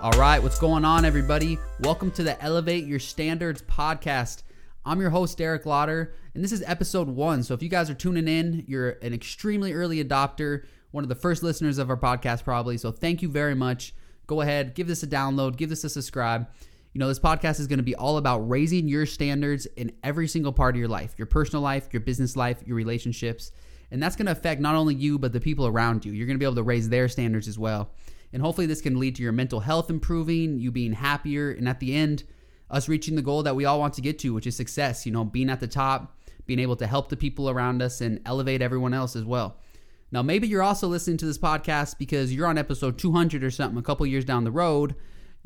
All right, what's going on, everybody? Welcome to the Elevate Your Standards podcast. I'm your host, Derek Lauder, and this is episode one. So if you guys are tuning in, you're an extremely early adopter, one of the first listeners of our podcast, probably. So thank you very much. Go ahead, give this a download, give this a subscribe. You know, this podcast is going to be all about raising your standards in every single part of your life your personal life, your business life, your relationships. And that's going to affect not only you, but the people around you. You're going to be able to raise their standards as well. And hopefully, this can lead to your mental health improving, you being happier, and at the end, us reaching the goal that we all want to get to, which is success. You know, being at the top, being able to help the people around us, and elevate everyone else as well. Now, maybe you're also listening to this podcast because you're on episode 200 or something a couple years down the road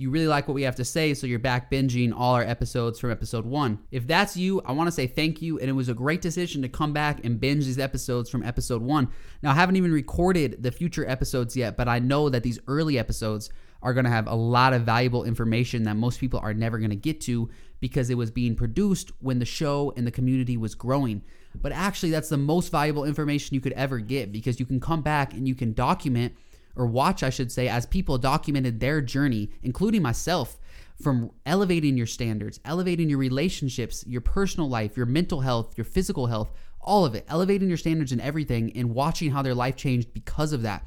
you really like what we have to say, so you're back binging all our episodes from episode one. If that's you, I want to say thank you, and it was a great decision to come back and binge these episodes from episode one. Now, I haven't even recorded the future episodes yet, but I know that these early episodes are going to have a lot of valuable information that most people are never going to get to because it was being produced when the show and the community was growing. But actually, that's the most valuable information you could ever get because you can come back and you can document or watch, I should say, as people documented their journey, including myself, from elevating your standards, elevating your relationships, your personal life, your mental health, your physical health, all of it, elevating your standards and everything, and watching how their life changed because of that.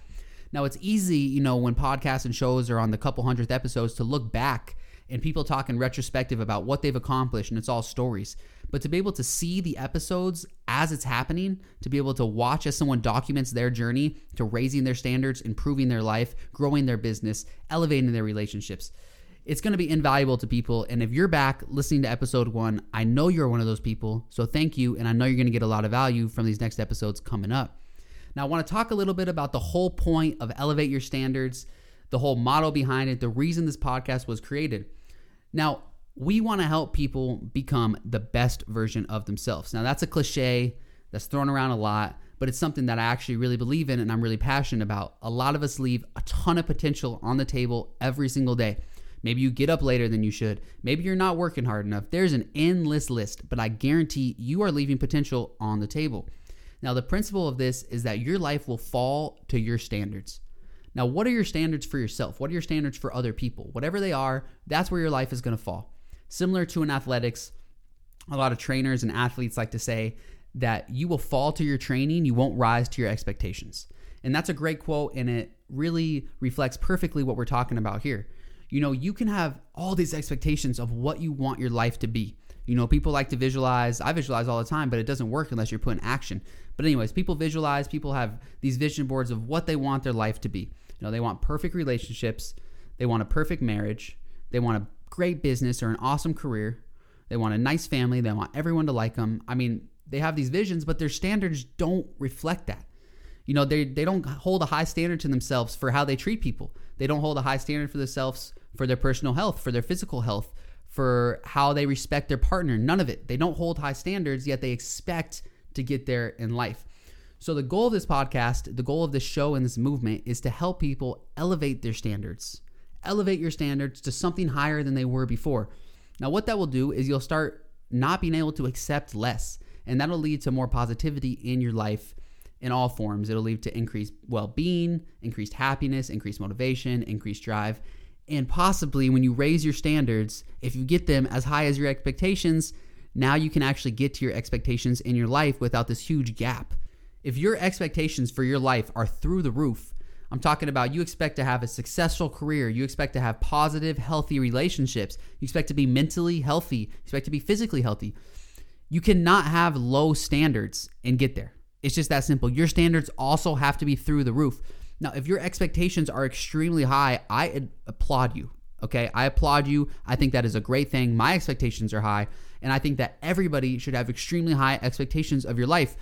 Now, it's easy, you know, when podcasts and shows are on the couple hundredth episodes to look back and people talk in retrospective about what they've accomplished, and it's all stories. But to be able to see the episodes as it's happening, to be able to watch as someone documents their journey to raising their standards, improving their life, growing their business, elevating their relationships, it's going to be invaluable to people. And if you're back listening to episode one, I know you're one of those people. So thank you. And I know you're going to get a lot of value from these next episodes coming up. Now, I want to talk a little bit about the whole point of Elevate Your Standards, the whole model behind it, the reason this podcast was created. Now, we want to help people become the best version of themselves. Now, that's a cliche that's thrown around a lot, but it's something that I actually really believe in and I'm really passionate about. A lot of us leave a ton of potential on the table every single day. Maybe you get up later than you should. Maybe you're not working hard enough. There's an endless list, but I guarantee you are leaving potential on the table. Now, the principle of this is that your life will fall to your standards. Now, what are your standards for yourself? What are your standards for other people? Whatever they are, that's where your life is going to fall. Similar to in athletics, a lot of trainers and athletes like to say that you will fall to your training, you won't rise to your expectations. And that's a great quote, and it really reflects perfectly what we're talking about here. You know, you can have all these expectations of what you want your life to be. You know, people like to visualize. I visualize all the time, but it doesn't work unless you're put in action. But, anyways, people visualize, people have these vision boards of what they want their life to be. You know, they want perfect relationships, they want a perfect marriage, they want a great business or an awesome career. They want a nice family. They want everyone to like them. I mean, they have these visions, but their standards don't reflect that. You know, they, they don't hold a high standard to themselves for how they treat people. They don't hold a high standard for themselves for their personal health, for their physical health, for how they respect their partner. None of it. They don't hold high standards, yet they expect to get there in life. So, the goal of this podcast, the goal of this show and this movement is to help people elevate their standards, elevate your standards to something higher than they were before. Now, what that will do is you'll start not being able to accept less, and that'll lead to more positivity in your life in all forms. It'll lead to increased well being, increased happiness, increased motivation, increased drive. And possibly when you raise your standards, if you get them as high as your expectations, now you can actually get to your expectations in your life without this huge gap. If your expectations for your life are through the roof, I'm talking about you expect to have a successful career. You expect to have positive, healthy relationships. You expect to be mentally healthy. You expect to be physically healthy. You cannot have low standards and get there. It's just that simple. Your standards also have to be through the roof. Now, if your expectations are extremely high, I applaud you. Okay. I applaud you. I think that is a great thing. My expectations are high. And I think that everybody should have extremely high expectations of your life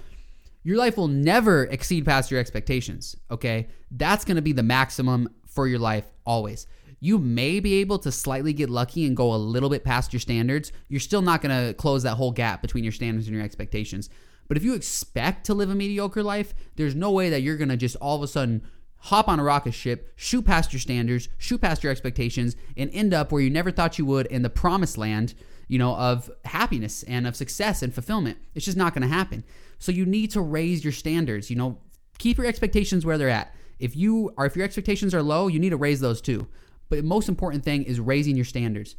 your life will never exceed past your expectations. Okay. That's to be the maximum for your life always. You may be able to slightly get lucky and go a little bit past your standards. You're still not to close that whole gap between your standards and your expectations. But if you expect to live a mediocre life, there's no way that you're to just all of a sudden hop on a rocket ship, shoot past your standards, shoot past your expectations, and end up where you never thought you would in the promised land, you know, of happiness and of success and fulfillment. It's just not going to happen. So you need to raise your standards. You know, keep your expectations where they're at. If you are if your expectations are low, you need to raise those too. But the most important thing is raising your standards.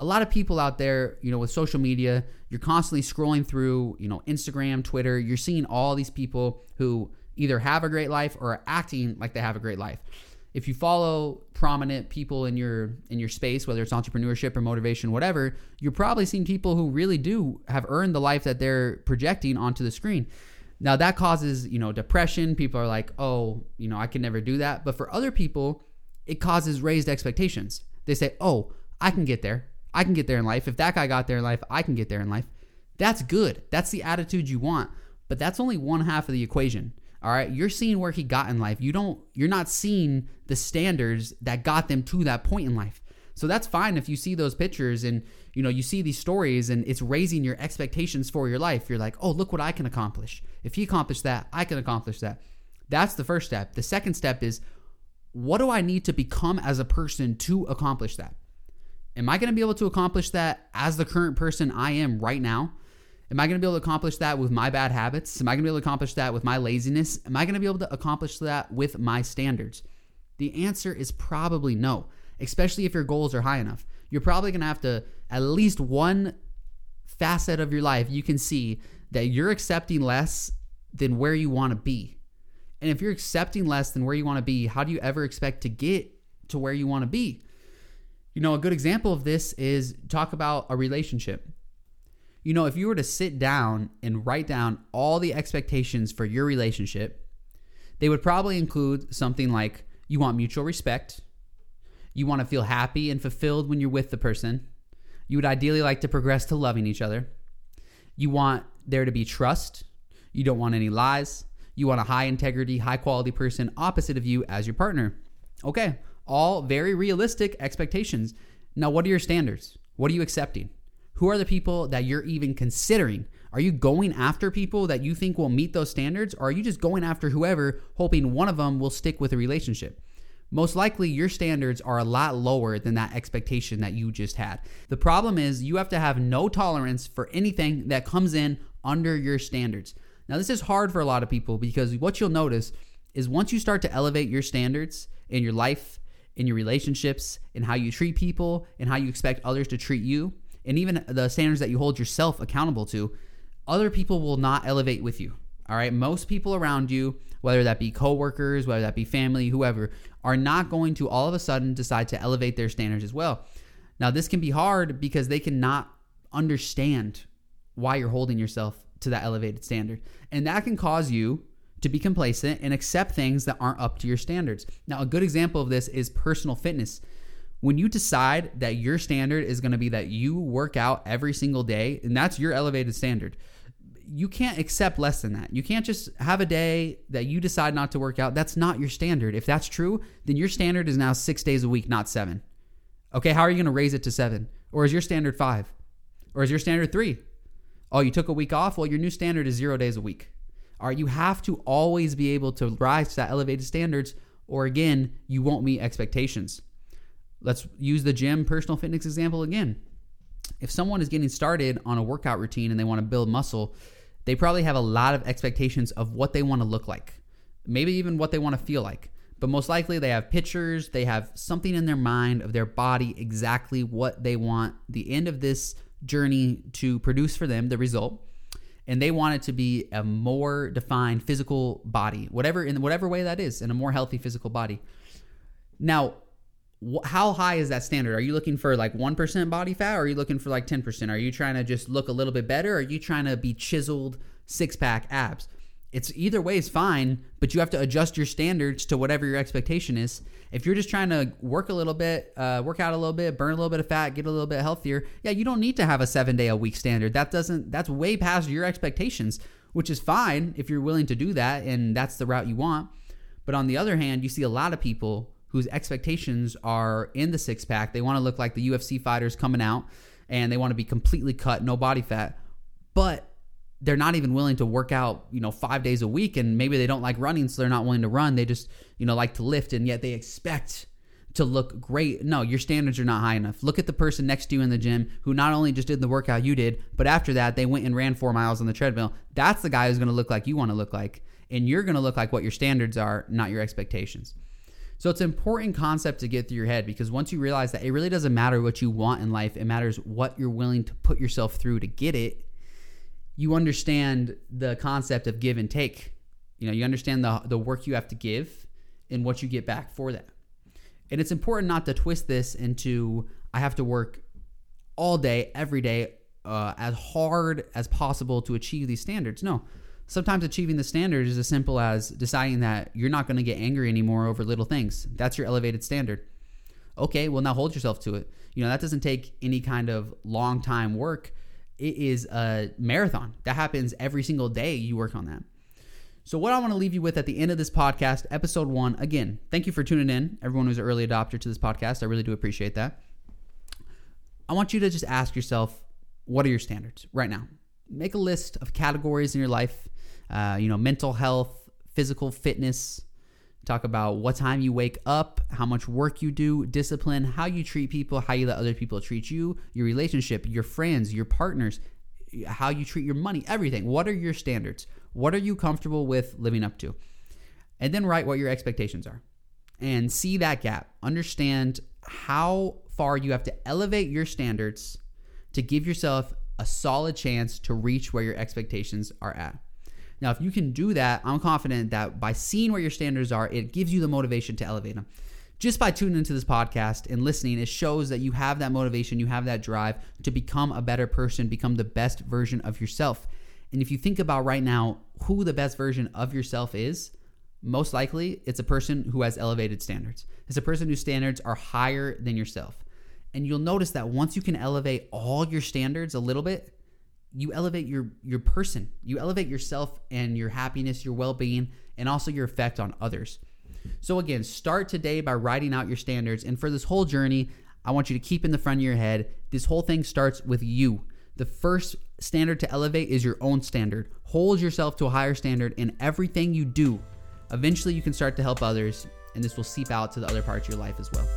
A lot of people out there, you know, with social media, you're constantly scrolling through, you know, Instagram, Twitter, you're seeing all these people who either have a great life or are acting like they have a great life. If you follow prominent people in your in your space, whether it's entrepreneurship or motivation, whatever, you're probably seeing people who really do have earned the life that they're projecting onto the screen. Now that causes, you know, depression. People are like, "Oh, you know, I can never do that." But for other people, it causes raised expectations. They say, "Oh, I can get there. I can get there in life. If that guy got there in life, I can get there in life." That's good. That's the attitude you want. But that's only one half of the equation. All right, you're seeing where he got in life. You don't you're not seeing the standards that got them to that point in life. So that's fine if you see those pictures and you know you see these stories and it's raising your expectations for your life. You're like, "Oh, look what I can accomplish. If he accomplished that, I can accomplish that." That's the first step. The second step is what do I need to become as a person to accomplish that? Am I going to be able to accomplish that as the current person I am right now? Am I going to be able to accomplish that with my bad habits? Am I going to be able to accomplish that with my laziness? Am I going to be able to accomplish that with my standards? The answer is probably no, especially if your goals are high enough. You're probably going to have to, at least one facet of your life, you can see that you're accepting less than where you want to be. And if you're accepting less than where you want to be, how do you ever expect to get to where you want to be? You know, a good example of this is talk about a relationship you know, if you were to sit down and write down all the expectations for your relationship, they would probably include something like you want mutual respect, you want to feel happy and fulfilled when you're with the person, you would ideally like to progress to loving each other, you want there to be trust, you don't want any lies, you want a high integrity, high quality person opposite of you as your partner. Okay, all very realistic expectations. Now, what are your standards? What are you accepting? Who are the people that you're even considering? Are you going after people that you think will meet those standards, or are you just going after whoever, hoping one of them will stick with a relationship? Most likely, your standards are a lot lower than that expectation that you just had. The problem is, you have to have no tolerance for anything that comes in under your standards. Now, this is hard for a lot of people because what you'll notice is once you start to elevate your standards in your life, in your relationships, in how you treat people, and how you expect others to treat you, and even the standards that you hold yourself accountable to, other people will not elevate with you. All right. Most people around you, whether that be coworkers, whether that be family, whoever, are not going to all of a sudden decide to elevate their standards as well. Now, this can be hard because they cannot understand why you're holding yourself to that elevated standard. And that can cause you to be complacent and accept things that aren't up to your standards. Now, a good example of this is personal fitness when you decide that your standard is going to be that you work out every single day and that's your elevated standard you can't accept less than that. You can't just have a day that you decide not to work out. That's not your standard. If that's true then your standard is now six days a week not seven. Okay how are you going to raise it to seven? Or is your standard five? Or is your standard three? Oh you took a week off? Well your new standard is zero days a week. All right you have to always be able to rise to that elevated standards or again you won't meet expectations Let's use the gym personal fitness example again. If someone is getting started on a workout routine and they want to build muscle, they probably have a lot of expectations of what they want to look like, maybe even what they want to feel like. But most likely, they have pictures, they have something in their mind of their body, exactly what they want the end of this journey to produce for them, the result. And they want it to be a more defined physical body, whatever in whatever way that is, in a more healthy physical body. Now, how high is that standard? Are you looking for like 1% body fat or are you looking for like 10%? Are you trying to just look a little bit better or are you trying to be chiseled six pack abs? It's either way is fine, but you have to adjust your standards to whatever your expectation is. If you're just trying to work a little bit, uh, work out a little bit, burn a little bit of fat, get a little bit healthier, yeah, you don't need to have a seven day a week standard. That doesn't, that's way past your expectations, which is fine if you're willing to do that and that's the route you want. But on the other hand, you see a lot of people whose expectations are in the six pack. They want to look like the UFC fighters coming out and they want to be completely cut, no body fat. But they're not even willing to work out, you know, five days a week. And maybe they don't like running, so they're not willing to run. They just, you know, like to lift, and yet they expect to look great. No, your standards are not high enough. Look at the person next to you in the gym who not only just did the workout you did, but after that, they went and ran four miles on the treadmill. That's the guy who's going to look like you want to look like. And you're going to look like what your standards are, not your expectations. So it's an important concept to get through your head because once you realize that it really doesn't matter what you want in life, it matters what you're willing to put yourself through to get it. You understand the concept of give and take. You know, you understand the the work you have to give and what you get back for that. And it's important not to twist this into I have to work all day, every day, uh, as hard as possible to achieve these standards. No, sometimes achieving the standard is as simple as deciding that you're not going to get angry anymore over little things. That's your elevated standard. Okay, well, now hold yourself to it. You know, that doesn't take any kind of long time work. It is a marathon that happens every single day you work on that. So, what I want to leave you with at the end of this podcast, episode one, again, thank you for tuning in, everyone who's an early adopter to this podcast. I really do appreciate that. I want you to just ask yourself, what are your standards right now? Make a list of categories in your life, uh, you know, mental health, physical fitness. Talk about what time you wake up, how much work you do, discipline, how you treat people, how you let other people treat you, your relationship, your friends, your partners, how you treat your money, everything. What are your standards? What are you comfortable with living up to? And then write what your expectations are and see that gap. Understand how far you have to elevate your standards to give yourself a solid chance to reach where your expectations are at. Now, if you can do that, I'm confident that by seeing where your standards are, it gives you the motivation to elevate them. Just by tuning into this podcast and listening, it shows that you have that motivation, you have that drive to become a better person, become the best version of yourself. And if you think about right now who the best version of yourself is, most likely it's a person who has elevated standards. It's a person whose standards are higher than yourself. And you'll notice that once you can elevate all your standards a little bit, you elevate your your person. You elevate yourself and your happiness, your well-being, and also your effect on others. So again, start today by writing out your standards and for this whole journey, I want you to keep in the front of your head, this whole thing starts with you. The first standard to elevate is your own standard. Hold yourself to a higher standard in everything you do. Eventually, you can start to help others, and this will seep out to the other parts of your life as well.